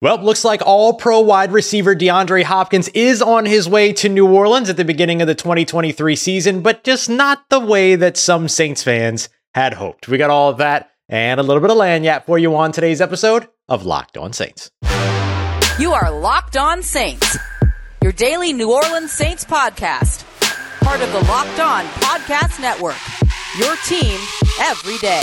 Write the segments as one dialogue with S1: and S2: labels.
S1: Well, looks like all pro wide receiver DeAndre Hopkins is on his way to New Orleans at the beginning of the 2023 season, but just not the way that some Saints fans had hoped. We got all of that and a little bit of lagniappe for you on today's episode of Locked On Saints.
S2: You are Locked On Saints, your daily New Orleans Saints podcast, part of the Locked On Podcast Network, your team every day.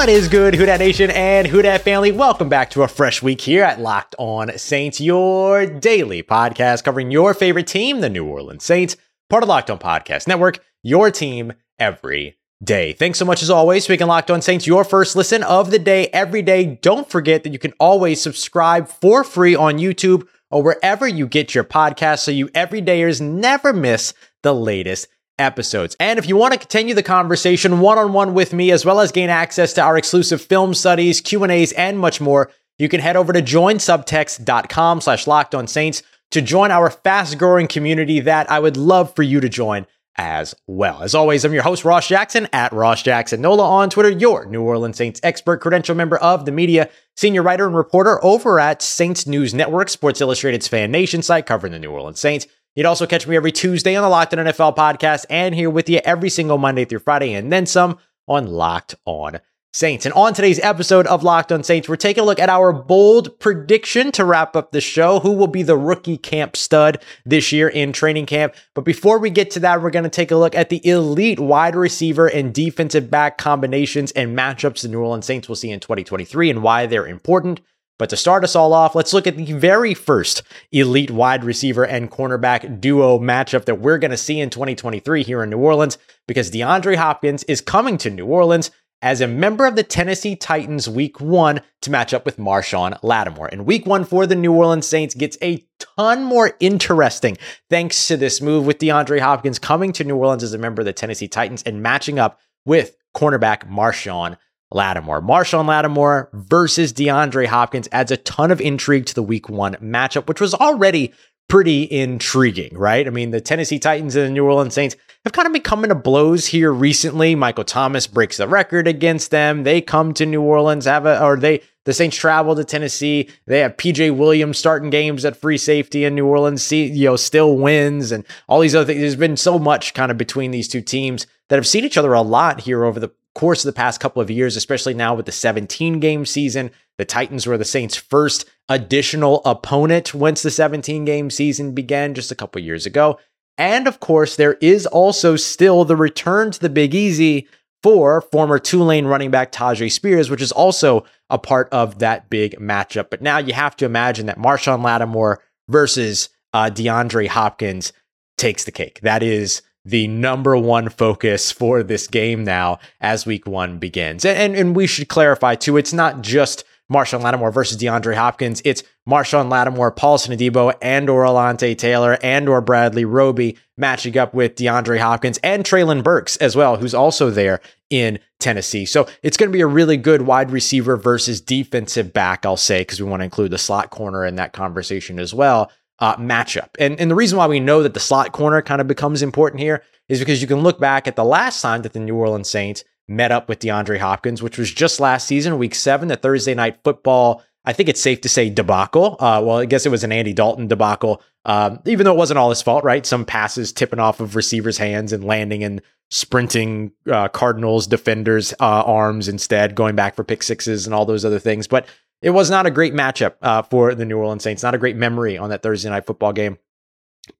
S1: What is good, Who Dat Nation and Who Dat family? Welcome back to a fresh week here at Locked On Saints, your daily podcast covering your favorite team, the New Orleans Saints, part of Locked On Podcast Network, your team every day. Thanks so much as always for making Locked On Saints your first listen of the day every day. Don't forget that you can always subscribe for free on YouTube or wherever you get your podcasts so you everydayers never miss the latest episodes. And if you want to continue the conversation one-on-one with me as well as gain access to our exclusive film studies, Q&As and much more, you can head over to joinsubtext.com slash locked on saints to join our fast-growing community that I would love for you to join as well. As always, I'm your host, Ross Jackson at Ross Jackson Nola on Twitter, your New Orleans Saints expert, credential member of the media, senior writer and reporter over at Saints News Network, Sports Illustrated's Fan Nation site covering the New Orleans Saints. You'd also catch me every Tuesday on the Locked On NFL podcast and here with you every single Monday through Friday and then some on Locked On Saints. And on today's episode of Locked On Saints, we're taking a look at our bold prediction to wrap up the show. Who will be the rookie camp stud this year in training camp? But before we get to that, we're going to take a look at the elite wide receiver and defensive back combinations and matchups the New Orleans Saints will see in 2023 and why they're important. But to start us all off, let's look at the very first elite wide receiver and cornerback duo matchup that we're going to see in 2023 here in New Orleans because DeAndre Hopkins is coming to New Orleans as a member of the Tennessee Titans week one to match up with Marshon Lattimore. And week one for the New Orleans Saints gets a ton more interesting thanks to this move with DeAndre Hopkins coming to New Orleans as a member of the Tennessee Titans and matching up with cornerback Marshon Lattimore. Marshon Lattimore versus DeAndre Hopkins adds a ton of intrigue to the week one matchup, which was already pretty intriguing, right? I mean, the Tennessee Titans and the New Orleans Saints have kind of been coming to blows here recently. Michael Thomas breaks the record against them. They come to New Orleans, have a, or they, the Saints travel to Tennessee. They have PJ Williams starting games at free safety in New Orleans. See, you know, still wins and all these other things. There's been so much kind of between these two teams that have seen each other a lot here over the course of the past couple of years, especially now with the 17 game season. The Titans were the Saints' first additional opponent once the 17 game season began just a couple years ago. And of course, there is also still the return to the Big Easy for former Tulane running back Tyjae Spears, which is also a part of that big matchup. But now you have to imagine that Marshon Lattimore versus uh, DeAndre Hopkins takes the cake. That is the number one focus for this game now as week one begins. And, and, and we should clarify too, it's not just Marshon Lattimore versus DeAndre Hopkins. It's Marshon Lattimore, Paulson Adebo, and or Alontae Taylor, and or Bradley Roby matching up with DeAndre Hopkins and Treylon Burks as well, who's also there in Tennessee. So it's going to be a really good wide receiver versus defensive back, I'll say, because we want to include the slot corner in that conversation as well uh, matchup. And, and the reason why we know that the slot corner kind of becomes important here is because you can look back at the last time that the New Orleans Saints met up with DeAndre Hopkins, which was just last season, week seven, the Thursday night football. I think it's safe to say debacle. Uh, well, I guess it was an Andy Dalton debacle, um, even though it wasn't all his fault, right? Some passes tipping off of receivers' hands and landing in sprinting uh, Cardinals defenders' uh, arms instead, going back for pick sixes and all those other things. But it was not a great matchup uh, for the New Orleans Saints. Not a great memory on that Thursday night football game.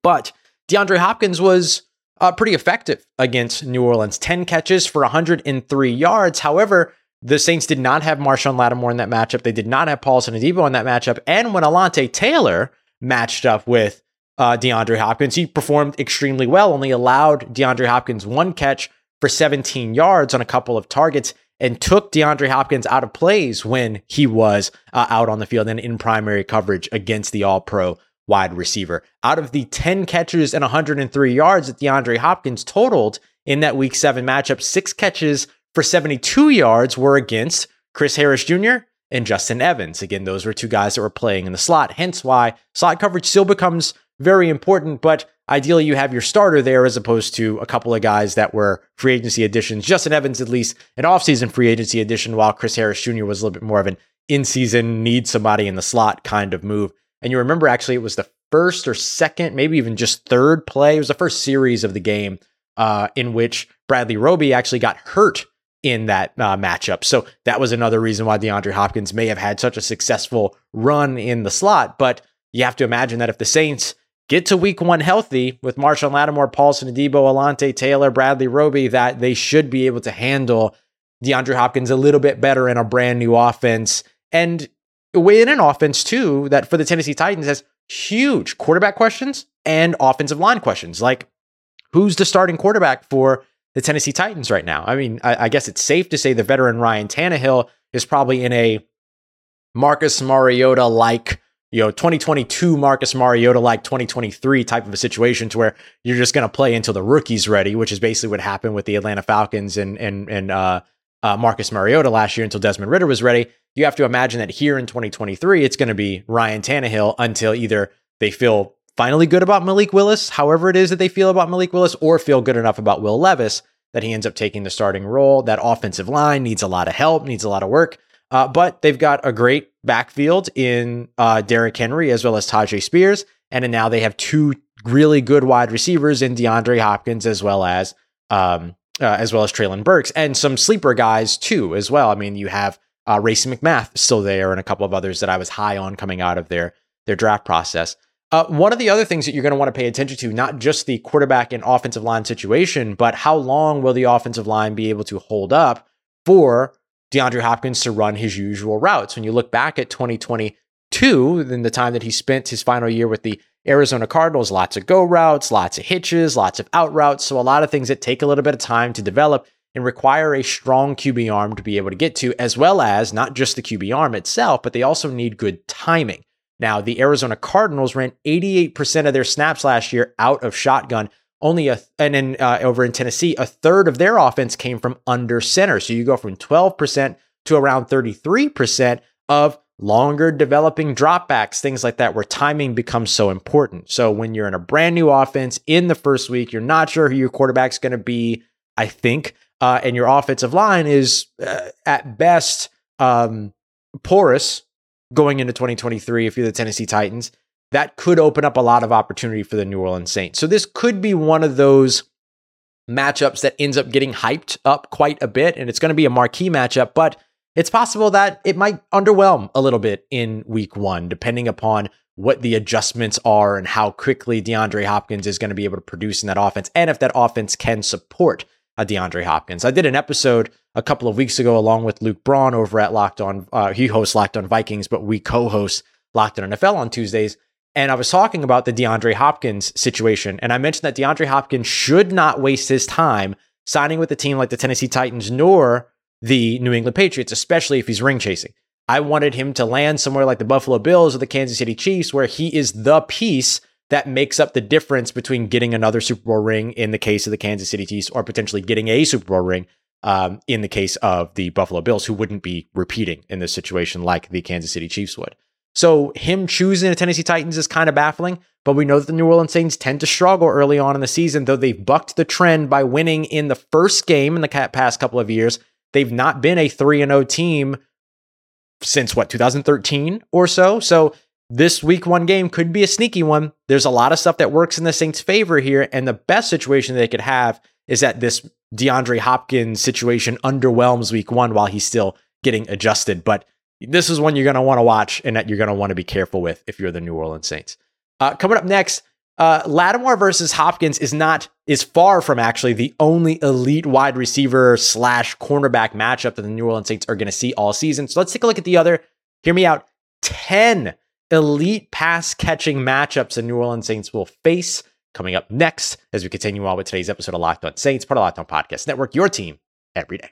S1: But DeAndre Hopkins was uh, pretty effective against New Orleans 10 catches for 103 yards. However, the Saints did not have Marshon Lattimore in that matchup. They did not have Paulson Adebo in that matchup. And when Alontae Taylor matched up with uh, DeAndre Hopkins, he performed extremely well, only allowed DeAndre Hopkins one catch for 17 yards on a couple of targets and took DeAndre Hopkins out of plays when he was uh, out on the field and in primary coverage against the all pro wide receiver. Out of the 10 catches and 103 yards that DeAndre Hopkins totaled in that week seven matchup, six catches for 72 yards were against Chris Harris Jr. and Justin Evans. Again, those were two guys that were playing in the slot, hence why slot coverage still becomes very important, but ideally you have your starter there as opposed to a couple of guys that were free agency additions. Justin Evans, at least an offseason free agency addition, while Chris Harris Jr. was a little bit more of an in season, need somebody in the slot kind of move. And you remember actually it was the first or second, maybe even just third play. It was the first series of the game uh, in which Bradley Roby actually got hurt in that uh, matchup. So that was another reason why DeAndre Hopkins may have had such a successful run in the slot. But you have to imagine that if the Saints get to week one healthy with Marshon Lattimore, Paulson Adebo, Alontae Taylor, Bradley Roby, that they should be able to handle DeAndre Hopkins a little bit better in a brand new offense. And in an offense, too, that for the Tennessee Titans has huge quarterback questions and offensive line questions. Like, who's the starting quarterback for the Tennessee Titans right now? I mean, I, I guess it's safe to say the veteran Ryan Tannehill is probably in a Marcus Mariota like you know 2022 Marcus Mariota like 2023 type of a situation to where you're just going to play until the rookie's ready, which is basically what happened with the Atlanta Falcons and and and uh, uh, Marcus Mariota last year until Desmond Ridder was ready. You have to imagine that here in 2023, it's going to be Ryan Tannehill until either they feel finally good about Malik Willis, however it is that they feel about Malik Willis, or feel good enough about Will Levis that he ends up taking the starting role. That offensive line needs a lot of help, needs a lot of work. Uh, but they've got a great backfield in uh, Derrick Henry as well as Tyjae Spears. And now they have two really good wide receivers in DeAndre Hopkins as well as um, uh, as well as Treylon Burks and some sleeper guys too as well. I mean, you have uh, Racey McMath still there and a couple of others that I was high on coming out of their their draft process. Uh, one of the other things that you're going to want to pay attention to, not just the quarterback and offensive line situation, but how long will the offensive line be able to hold up for DeAndre Hopkins to run his usual routes. When you look back at 2022, then the time that he spent his final year with the Arizona Cardinals, lots of go routes, lots of hitches, lots of out routes. So a lot of things that take a little bit of time to develop and require a strong QB arm to be able to get to, as well as not just the QB arm itself, but they also need good timing. Now, the Arizona Cardinals ran 88% of their snaps last year out of shotgun only a and then uh, over in Tennessee, a third of their offense came from under center. So you go from 12% to around 33% of longer developing dropbacks, things like that, where timing becomes so important. So when you're in a brand new offense in the first week, you're not sure who your quarterback's going to be, I think, uh, and your offensive line is uh, at best um, porous going into 2023 if you're the Tennessee Titans that could open up a lot of opportunity for the New Orleans Saints. So this could be one of those matchups that ends up getting hyped up quite a bit, and it's going to be a marquee matchup, but it's possible that it might underwhelm a little bit in week one, depending upon what the adjustments are and how quickly DeAndre Hopkins is going to be able to produce in that offense, and if that offense can support a DeAndre Hopkins. I did an episode a couple of weeks ago along with Luke Braun over at Locked On. Uh, he hosts Locked On Vikings, but we co-host Locked On NFL on Tuesdays. And I was talking about the DeAndre Hopkins situation. And I mentioned that DeAndre Hopkins should not waste his time signing with a team like the Tennessee Titans nor the New England Patriots, especially if he's ring chasing. I wanted him to land somewhere like the Buffalo Bills or the Kansas City Chiefs, where he is the piece that makes up the difference between getting another Super Bowl ring in the case of the Kansas City Chiefs or potentially getting a Super Bowl ring um, in the case of the Buffalo Bills, who wouldn't be repeating in this situation like the Kansas City Chiefs would. So him choosing the Tennessee Titans is kind of baffling, but we know that the New Orleans Saints tend to struggle early on in the season, though they've bucked the trend by winning in the first game in the past couple of years. They've not been a 3 0 team since what, 2013 or so. So this week one game could be a sneaky one. There's a lot of stuff that works in the Saints' favor here. And the best situation they could have is that this DeAndre Hopkins situation underwhelms week one while he's still getting adjusted. But this is one you're going to want to watch and that you're going to want to be careful with if you're the New Orleans Saints. Uh, coming up next, uh, Lattimore versus Hopkins is not is far from actually the only elite wide receiver slash cornerback matchup that the New Orleans Saints are going to see all season. So let's take a look at the other. Hear me out. Ten elite pass catching matchups the New Orleans Saints will face coming up next as we continue on with today's episode of Locked On Saints, part of Locked On Podcast Network. Your team every day.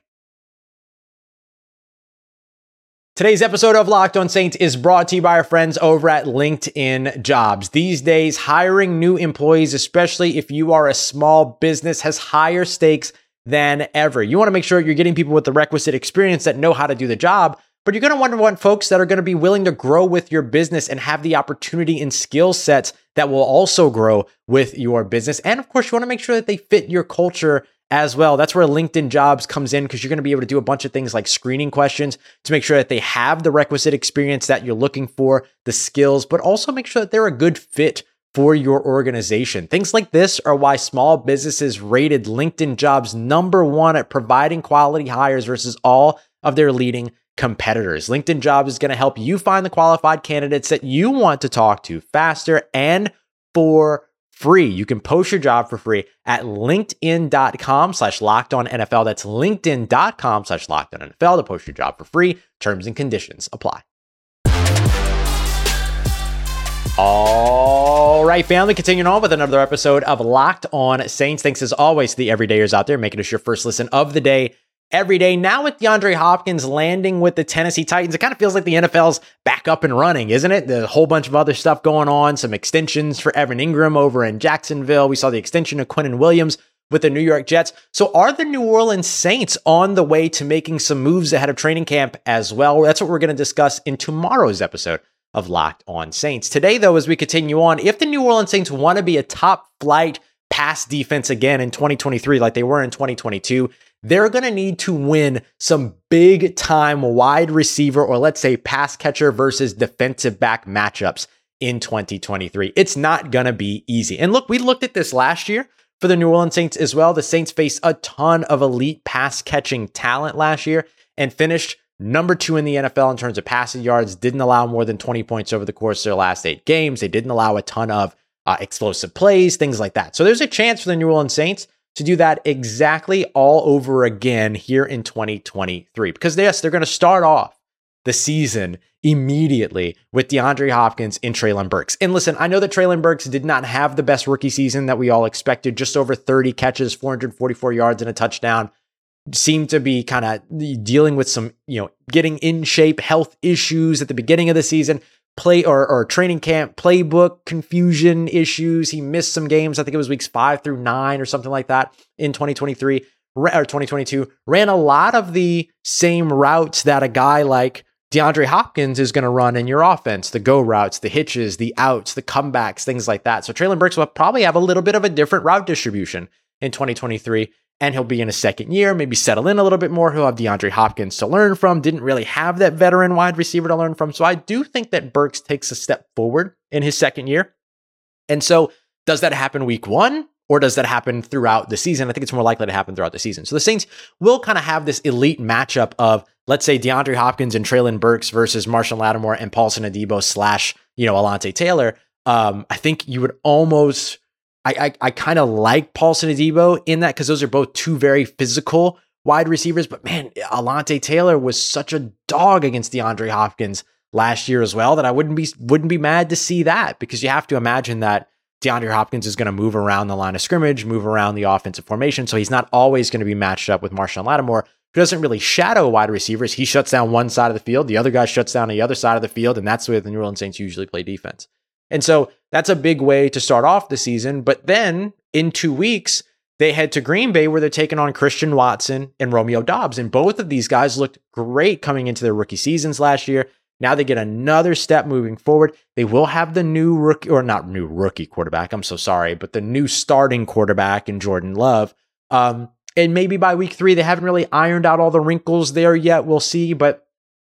S1: Today's episode of Locked On Saints is brought to you by our friends over at LinkedIn Jobs. These days, hiring new employees, especially if you are a small business, has higher stakes than ever. You want to make sure you're getting people with the requisite experience that know how to do the job, but you're going to want folks that are going to be willing to grow with your business and have the opportunity and skill sets that will also grow with your business. And of course, you want to make sure that they fit your culture as well. That's where LinkedIn jobs comes in because you're going to be able to do a bunch of things like screening questions to make sure that they have the requisite experience that you're looking for, the skills, but also make sure that they're a good fit for your organization. Things like this are why small businesses rated LinkedIn jobs number one at providing quality hires versus all of their leading competitors. LinkedIn jobs is going to help you find the qualified candidates that you want to talk to faster and for free. You can post your job for free at linkedin.com slash locked on NFL. That's linkedin.com slash locked on NFL to post your job for free. Terms and conditions apply. All right, family, continuing on with another episode of Locked On Saints. Thanks as always to the everydayers out there making us your first listen of the day every day. Now with DeAndre Hopkins landing with the Tennessee Titans, it kind of feels like the NFL's back up and running, isn't it? There's a whole bunch of other stuff going on, some extensions for Evan Engram over in Jacksonville. We saw the extension of Quinnen Williams with the New York Jets. So are the New Orleans Saints on the way to making some moves ahead of training camp as well? That's what we're going to discuss in tomorrow's episode of Locked On Saints. Today, though, as we continue on, if the New Orleans Saints want to be a top flight pass defense again in 2023, like they were in 2022, they're going to need to win some big time wide receiver or let's say pass catcher versus defensive back matchups in 2023. It's not going to be easy. And look, we looked at this last year for the New Orleans Saints as well. The Saints faced a ton of elite pass catching talent last year and finished number two in the NFL in terms of passing yards, didn't allow more than 20 points over the course of their last eight games. They didn't allow a ton of uh, explosive plays, things like that. So there's a chance for the New Orleans Saints to do that exactly all over again here in 2023. Because, yes, they're going to start off the season immediately with DeAndre Hopkins and Treylon Burks. And listen, I know that Treylon Burks did not have the best rookie season that we all expected, just over 30 catches, 444 yards, and a touchdown seemed to be kind of dealing with some, you know, getting in shape health issues at the beginning of the season, play or, or training camp playbook confusion issues. He missed some games. I think it was weeks five through nine or something like that in 2023 or 2022. Ran a lot of the same routes that a guy like DeAndre Hopkins is going to run in your offense the go routes, the hitches, the outs, the comebacks, things like that. So Treylon Burks will probably have a little bit of a different route distribution in 2023 and he'll be in his second year, maybe settle in a little bit more. He'll have DeAndre Hopkins to learn from. Didn't really have that veteran wide receiver to learn from. So I do think that Burks takes a step forward in his second year. And so does that happen week one? Or does that happen throughout the season? I think it's more likely to happen throughout the season. So the Saints will kind of have this elite matchup of, let's say, DeAndre Hopkins and Treylon Burks versus Marshall Lattimore and Paulson Adebo slash, you know, Alontae Taylor. Um, I think you would almost I I, I kind of like Paulson Adebo in that because those are both two very physical wide receivers. But man, Alontae Taylor was such a dog against DeAndre Hopkins last year as well that I wouldn't be wouldn't be mad to see that because you have to imagine that DeAndre Hopkins is going to move around the line of scrimmage, move around the offensive formation, so he's not always going to be matched up with Marshon Lattimore, who doesn't really shadow wide receivers. He shuts down one side of the field, the other guy shuts down the other side of the field, and that's the way the New Orleans Saints usually play defense. And so that's a big way to start off the season. But then in two weeks, they head to Green Bay where they're taking on Christian Watson and Romeo Doubs. And both of these guys looked great coming into their rookie seasons last year. Now they get another step moving forward. They will have the new rookie, or not new rookie quarterback. I'm so sorry, but the new starting quarterback in Jordan Love. Um, and maybe by week three, they haven't really ironed out all the wrinkles there yet. We'll see. But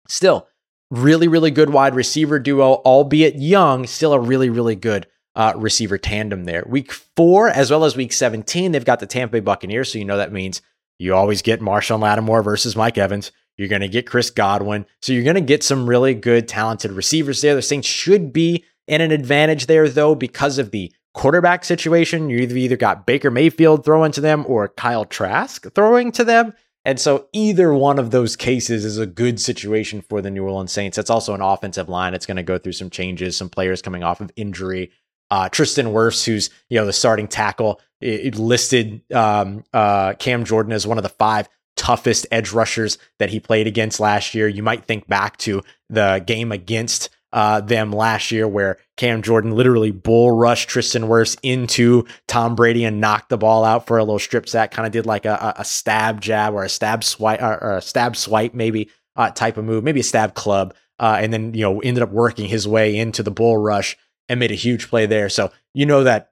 S1: still, really, really good wide receiver duo, albeit young, still a really, really good uh, receiver tandem there. Week four, as well as week 17, they've got the Tampa Bay Buccaneers. So you know that means you always get Marshon Lattimore versus Mike Evans. You're going to get Chris Godwin. So you're going to get some really good, talented receivers there. The Saints should be in an advantage there, though, because of the quarterback situation. You either got Baker Mayfield throwing to them or Kyle Trask throwing to them. And so either one of those cases is a good situation for the New Orleans Saints. That's also an offensive line. It's going to go through some changes, some players coming off of injury. Uh, Tristan Wirfs, who's you know the starting tackle, it, it listed um, uh, Cam Jordan as one of the five toughest edge rushers that he played against last year. You might think back to the game against uh, them last year, where Cam Jordan literally bull rushed Tristan Wirfs into Tom Brady and knocked the ball out for a little strip sack. Kind of did like a, a stab jab or a stab swipe or, or a stab swipe maybe uh, type of move, maybe a stab club, uh, and then you know ended up working his way into the bull rush and made a huge play there. So you know that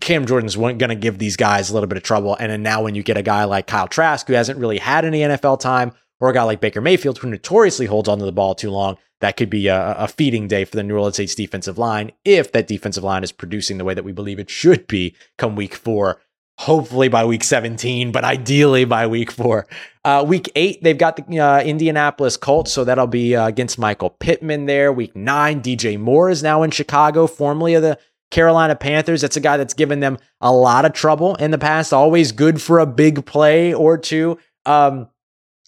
S1: Cam Jordan's going to give these guys a little bit of trouble. And then now when you get a guy like Kyle Trask, who hasn't really had any NFL time, or a guy like Baker Mayfield, who notoriously holds onto the ball too long, that could be a, a, feeding day for the New Orleans Saints defensive line if that defensive line is producing the way that we believe it should be come week four. Hopefully by week 17, but ideally by week four. Uh, week eight, they've got the uh, Indianapolis Colts, so that'll be uh, against Michael Pittman there. Week nine, DJ Moore is now in Chicago, formerly of the Carolina Panthers. That's a guy that's given them a lot of trouble in the past, always good for a big play or two. Um,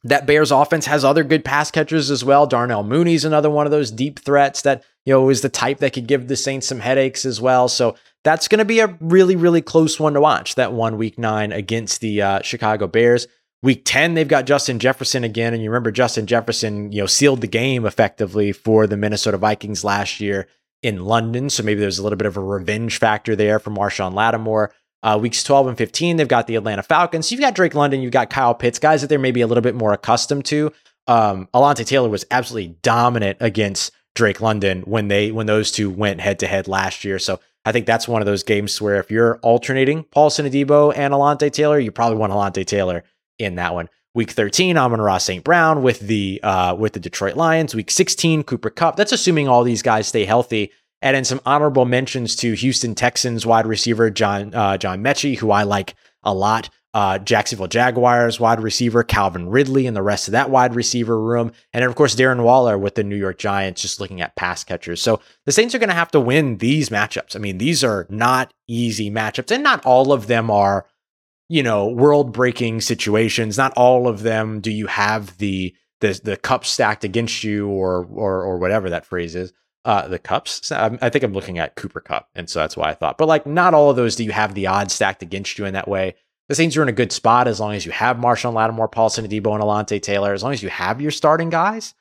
S1: that Bears offense has other good pass catchers as well. Darnell Mooney's another one of those deep threats that, you know, is the type that could give the Saints some headaches as well. So that's going to be a really, really close one to watch, that one week nine against the uh, Chicago Bears. Week 10, they've got Justin Jefferson again. And you remember Justin Jefferson, you know, sealed the game effectively for the Minnesota Vikings last year in London. So maybe there's a little bit of a revenge factor there for Marshon Lattimore. Uh, weeks 12 and 15, they've got the Atlanta Falcons. You've got Drake London, you've got Kyle Pitts, guys that they're maybe a little bit more accustomed to. Um, Alontae Taylor was absolutely dominant against Drake London when they when those two went head to head last year. So I think that's one of those games where if you're alternating Paulson Adebo and Alontae Taylor, you probably want Alontae Taylor in that one. Week 13, Amon-Ra St. Brown with the uh, with the Detroit Lions. Week 16, Cooper Kupp. That's assuming all these guys stay healthy. And then some honorable mentions to Houston Texans wide receiver John uh, John Metchie, who I like a lot. Uh, Jacksonville Jaguars wide receiver Calvin Ridley and the rest of that wide receiver room. And then, of course, Darren Waller with the New York Giants, just looking at pass catchers. So the Saints are going to have to win these matchups. I mean, these are not easy matchups, and not all of them are, you know, world breaking situations. Not all of them do you have the the the cup stacked against you or or or whatever that phrase is uh, the cups. I think I'm looking at Cooper Kupp, and so that's why I thought. But like, not all of those do you have the odds stacked against you in that way. The Saints are in a good spot as long as you have Marshon Lattimore, Paulson Adebo, and Alontae Taylor. As long as you have your starting guys,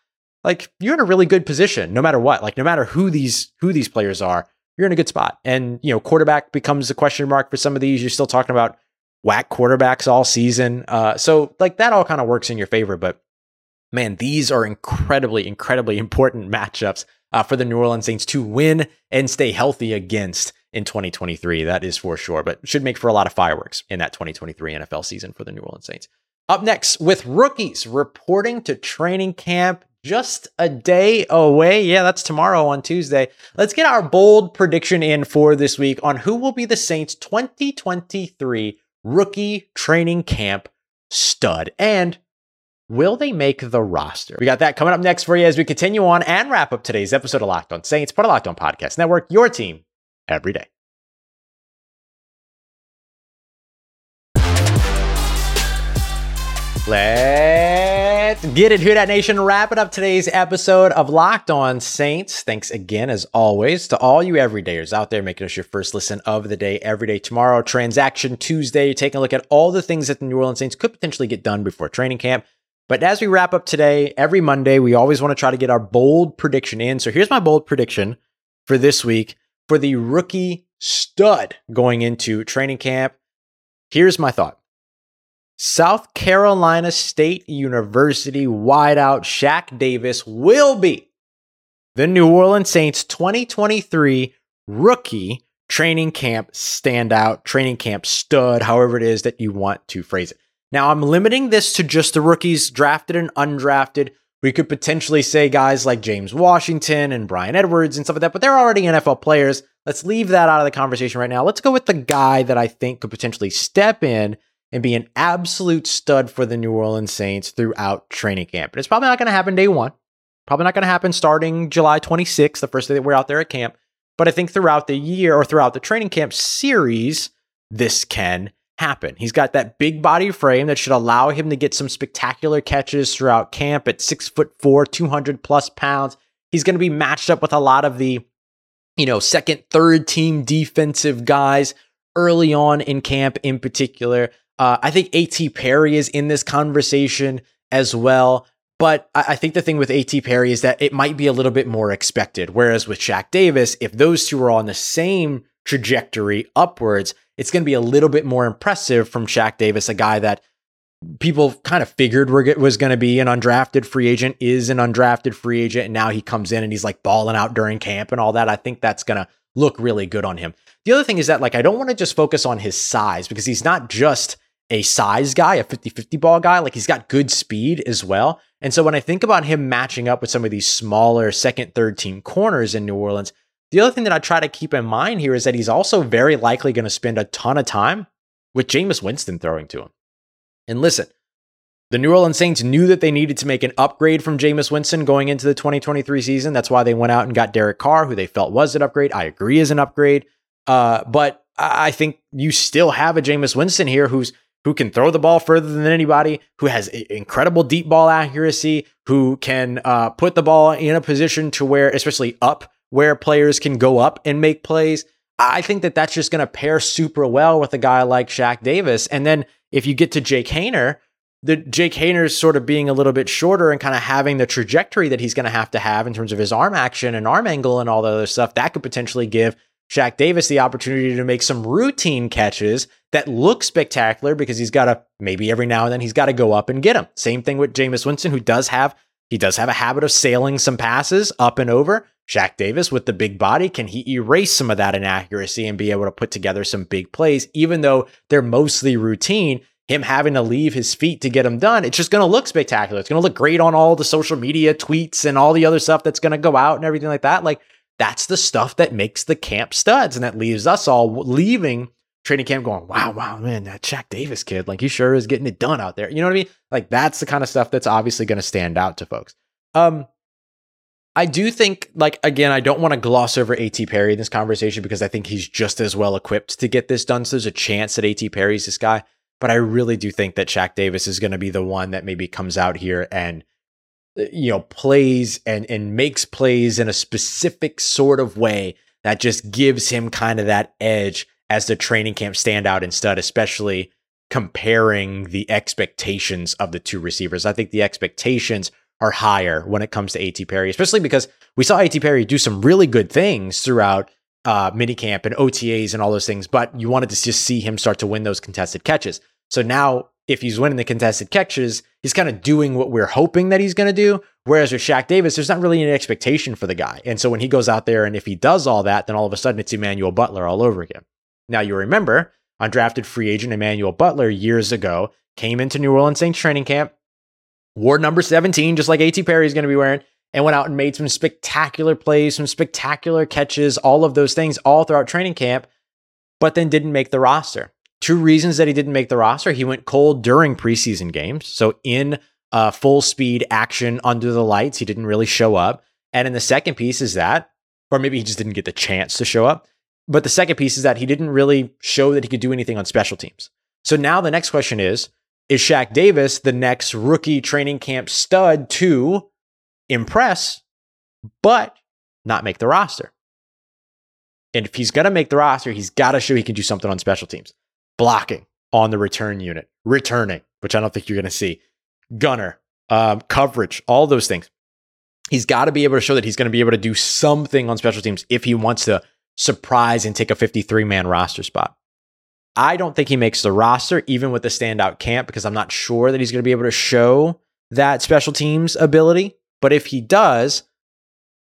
S1: like you're in a really good position, no matter what. Like no matter who these who these players are, you're in a good spot. And you know, quarterback becomes a question mark for some of these. You're still talking about whack quarterbacks all season. Uh, so like that all kind of works in your favor. But man, these are incredibly, incredibly important matchups uh, for the New Orleans Saints to win and stay healthy against in 2023. That is for sure, but should make for a lot of fireworks in that 2023 NFL season for the New Orleans Saints. Up next, with rookies reporting to training camp just a day away. Yeah, that's tomorrow on Tuesday. Let's get our bold prediction in for this week on who will be the Saints 2023 rookie training camp stud. And Will they make the roster? We got that coming up next for you as we continue on and wrap up today's episode of Locked On Saints, part of Locked On Podcast Network, your team every day. Let's get it, Who Dat Nation. Wrapping up today's episode of Locked On Saints. Thanks again, as always, to all you everydayers out there making us your first listen of the day every day. Tomorrow, Transaction Tuesday, taking a look at all the things that the New Orleans Saints could potentially get done before training camp. But as we wrap up today, every Monday, we always want to try to get our bold prediction in. So here's my bold prediction for this week for the rookie stud going into training camp. Here's my thought South Carolina State University wideout Shaq Davis will be the New Orleans Saints 2023 rookie training camp standout, training camp stud, however it is that you want to phrase it. Now, I'm limiting this to just the rookies drafted and undrafted. We could potentially say guys like James Washington and Bryan Edwards and stuff like that, but they're already NFL players. Let's leave that out of the conversation right now. Let's go with the guy that I think could potentially step in and be an absolute stud for the New Orleans Saints throughout training camp. And it's probably not going to happen day one. Probably not going to happen starting July 26th, the first day that we're out there at camp. But I think throughout the year or throughout the training camp series, this can happen. He's got that big body frame that should allow him to get some spectacular catches throughout camp at six foot four, 200 plus pounds. He's going to be matched up with a lot of the, you know, second, third team defensive guys early on in camp in particular. Uh, I think A.T. Perry is in this conversation as well. But I think the thing with A.T. Perry is that it might be a little bit more expected. Whereas with Shaq Davis, if those two are on the same trajectory upwards, it's going to be a little bit more impressive from Shaq Davis, a guy that people kind of figured was going to be an undrafted free agent, is an undrafted free agent, and now he comes in and he's like balling out during camp and all that. I think that's going to look really good on him. The other thing is that like I don't want to just focus on his size because he's not just a size guy, a 50-50 ball guy, like he's got good speed as well. And so when I think about him matching up with some of these smaller second, third team corners in New Orleans, the other thing that I try to keep in mind here is that he's also very likely going to spend a ton of time with Jameis Winston throwing to him. And listen, the New Orleans Saints knew that they needed to make an upgrade from Jameis Winston going into the 2023 season. That's why they went out and got Derek Carr, who they felt was an upgrade. I agree is an upgrade. Uh, but I think you still have a Jameis Winston here who's who can throw the ball further than anybody, who has incredible deep ball accuracy, who can uh, put the ball in a position to where, especially up, where players can go up and make plays. I think that that's just going to pair super well with a guy like Shaq Davis. And then if you get to Jake Haener, the Jake Haener's sort of being a little bit shorter and kind of having the trajectory that he's going to have to have in terms of his arm action and arm angle and all the other stuff, that could potentially give Shaq Davis the opportunity to make some routine catches that look spectacular because he's got to maybe every now and then he's got to go up and get them. Same thing with Jameis Winston, who does have he does have a habit of sailing some passes up and over. Shaq Davis with the big body, can he erase some of that inaccuracy and be able to put together some big plays, even though they're mostly routine? Him having to leave his feet to get them done, it's just going to look spectacular. It's going to look great on all the social media tweets and all the other stuff that's going to go out and everything like that. Like, that's the stuff that makes the camp studs and that leaves us all leaving training camp going, wow, wow, man, that Shaq Davis kid, like he sure is getting it done out there. You know what I mean? Like that's the kind of stuff that's obviously going to stand out to folks. Um, I do think, like, again, I don't want to gloss over A.T. Perry in this conversation because I think he's just as well equipped to get this done. So there's a chance that A.T. Perry's this guy. But I really do think that Shaq Davis is going to be the one that maybe comes out here and you know plays and and makes plays in a specific sort of way that just gives him kind of that edge as the training camp standout and stud especially comparing the expectations of the two receivers i think the expectations are higher when it comes to AT Perry especially because we saw AT Perry do some really good things throughout uh, minicamp and OTAs and all those things, but you wanted to just see him start to win those contested catches. So now if he's winning the contested catches, he's kind of doing what we're hoping that he's going to do. Whereas with Shaq Davis, there's not really any expectation for the guy. And so when he goes out there and if he does all that, then all of a sudden it's Emmanuel Butler all over again. Now you remember, undrafted free agent Emmanuel Butler years ago came into New Orleans Saints training camp, wore number 17, just like A.T. Perry is going to be wearing, and went out and made some spectacular plays, some spectacular catches, all of those things all throughout training camp, but then didn't make the roster. Two reasons that he didn't make the roster. He went cold during preseason games. So in uh, full speed action under the lights, he didn't really show up. And in the second piece is that, or maybe he just didn't get the chance to show up. But the second piece is that he didn't really show that he could do anything on special teams. So now the next question is Is Shaq Davis the next rookie training camp stud to impress, but not make the roster? And if he's going to make the roster, he's got to show he can do something on special teams blocking on the return unit, returning, which I don't think you're going to see, gunner, um, coverage, all those things. He's got to be able to show that he's going to be able to do something on special teams if he wants to surprise and take a 53 man roster spot. I don't think he makes the roster, even with the standout camp, because I'm not sure that he's going to be able to show that special teams ability. But if he does,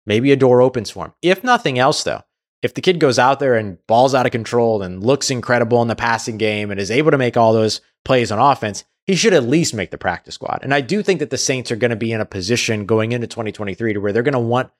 S1: maybe a door opens for him. If nothing else, though, if the kid goes out there and balls out of control and looks incredible in the passing game and is able to make all those plays on offense, he should at least make the practice squad. And I do think that the Saints are going to be in a position going into 2023 to where they're going to want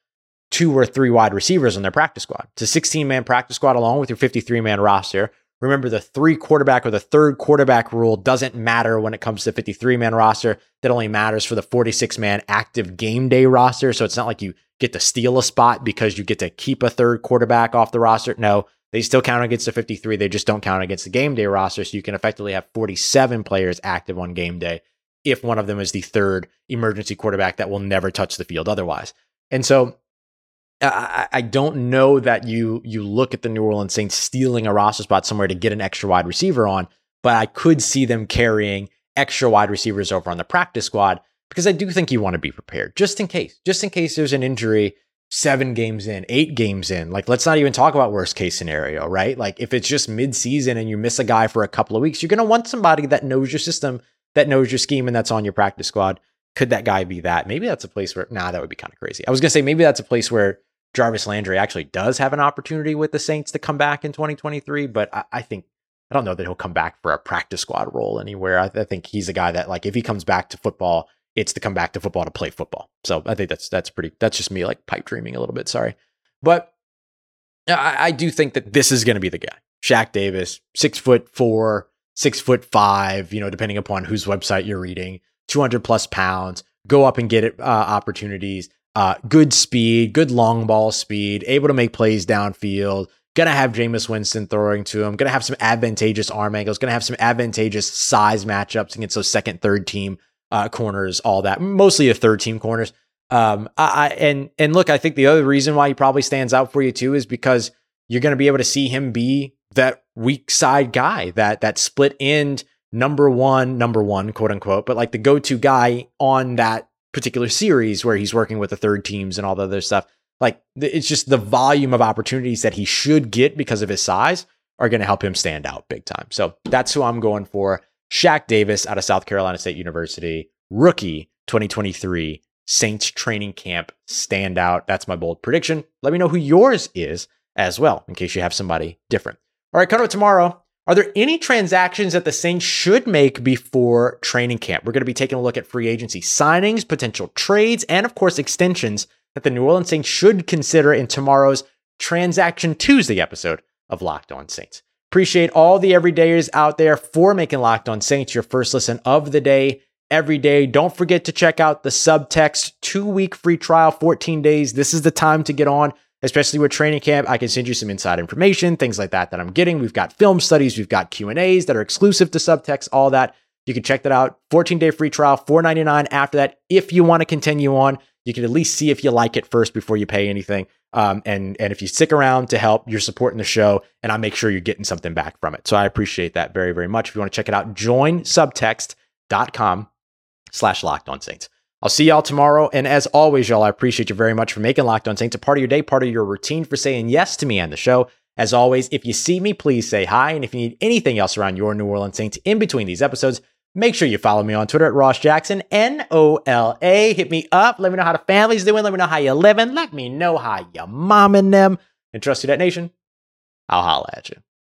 S1: two or three wide receivers on their practice squad. It's a 16 man practice squad along with your 53 man roster. Remember, the three quarterback or the third quarterback rule doesn't matter when it comes to 53 man roster. That only matters for the 46 man active game day roster. So it's not like you get to steal a spot because you get to keep a third quarterback off the roster. No, they still count against the 53. They just don't count against the game day roster. So you can effectively have 47 players active on game day if one of them is the third emergency quarterback that will never touch the field otherwise. And so I, I don't know that you you look at the New Orleans Saints stealing a roster spot somewhere to get an extra wide receiver on, but I could see them carrying extra wide receivers over on the practice squad because I do think you want to be prepared just in case, just in case there's an injury seven games in, eight games in. Like, let's not even talk about worst case scenario, right? Like, if it's just mid season and you miss a guy for a couple of weeks, you're going to want somebody that knows your system, that knows your scheme, and that's on your practice squad. Could that guy be that? Maybe that's a place where, nah, that would be kind of crazy. I was going to say, maybe that's a place where Jarvis Landry actually does have an opportunity with the Saints to come back in 2023, but I, I think I don't know that he'll come back for a practice squad role anywhere. I, I, think he's a guy that like if he comes back to football, it's to come back to football to play football. So I think that's that's pretty. That's just me like pipe dreaming a little bit. Sorry, but I, I do think that this is going to be the guy. Shaq Davis, six foot four, six foot five. You know, depending upon whose website you're reading, 200 plus pounds. Go up and get it uh, opportunities. Uh, good speed, good long ball speed, able to make plays downfield. Gonna have Jameis Winston throwing to him. Gonna have some advantageous arm angles. Gonna have some advantageous size matchups against those second, third team uh, corners. All that, mostly the third team corners. Um, I, and and look, I think the other reason why he probably stands out for you too is because you're gonna be able to see him be that weak side guy, that that split end number one, number one, quote unquote, but like the go to guy on that particular series where he's working with the third teams and all the other stuff. Like it's just the volume of opportunities that he should get because of his size are going to help him stand out big time. So that's who I'm going for. Shaq Davis out of South Carolina State University, rookie 2023 Saints training camp standout. That's my bold prediction. Let me know who yours is as well, in case you have somebody different. All right, coming up tomorrow. Are there any transactions that the Saints should make before training camp? We're going to be taking a look at free agency signings, potential trades, and of course, extensions that the New Orleans Saints should consider in tomorrow's Transaction Tuesday episode of Locked On Saints. Appreciate all the everydayers out there for making Locked On Saints your first listen of the day every day. Don't forget to check out the subtext two week free trial, 14 days. This is the time to get on especially with training camp. I can send you some inside information, things like that that I'm getting. We've got film studies, we've got Q&As that are exclusive to Subtext, all that. You can check that out. 14-day free trial, $4.99 after that. If you want to continue on, you can at least see if you like it first before you pay anything. Um, and and if you stick around to help, you're supporting the show, and I make sure you're getting something back from it. So I appreciate that very, very much. If you want to check it out, join subtext.com slash locked on saints. I'll see y'all tomorrow. And as always, y'all, I appreciate you very much for making Locked On Saints a part of your day, part of your routine, for saying yes to me and the show. As always, if you see me, please say hi. And if you need anything else around your New Orleans Saints in between these episodes, make sure you follow me on Twitter at Ross Jackson, N O L A. Hit me up. Let me know how the family's doing. Let me know how you're living. Let me know how you're momming them. And trust you, that nation. I'll holla at you.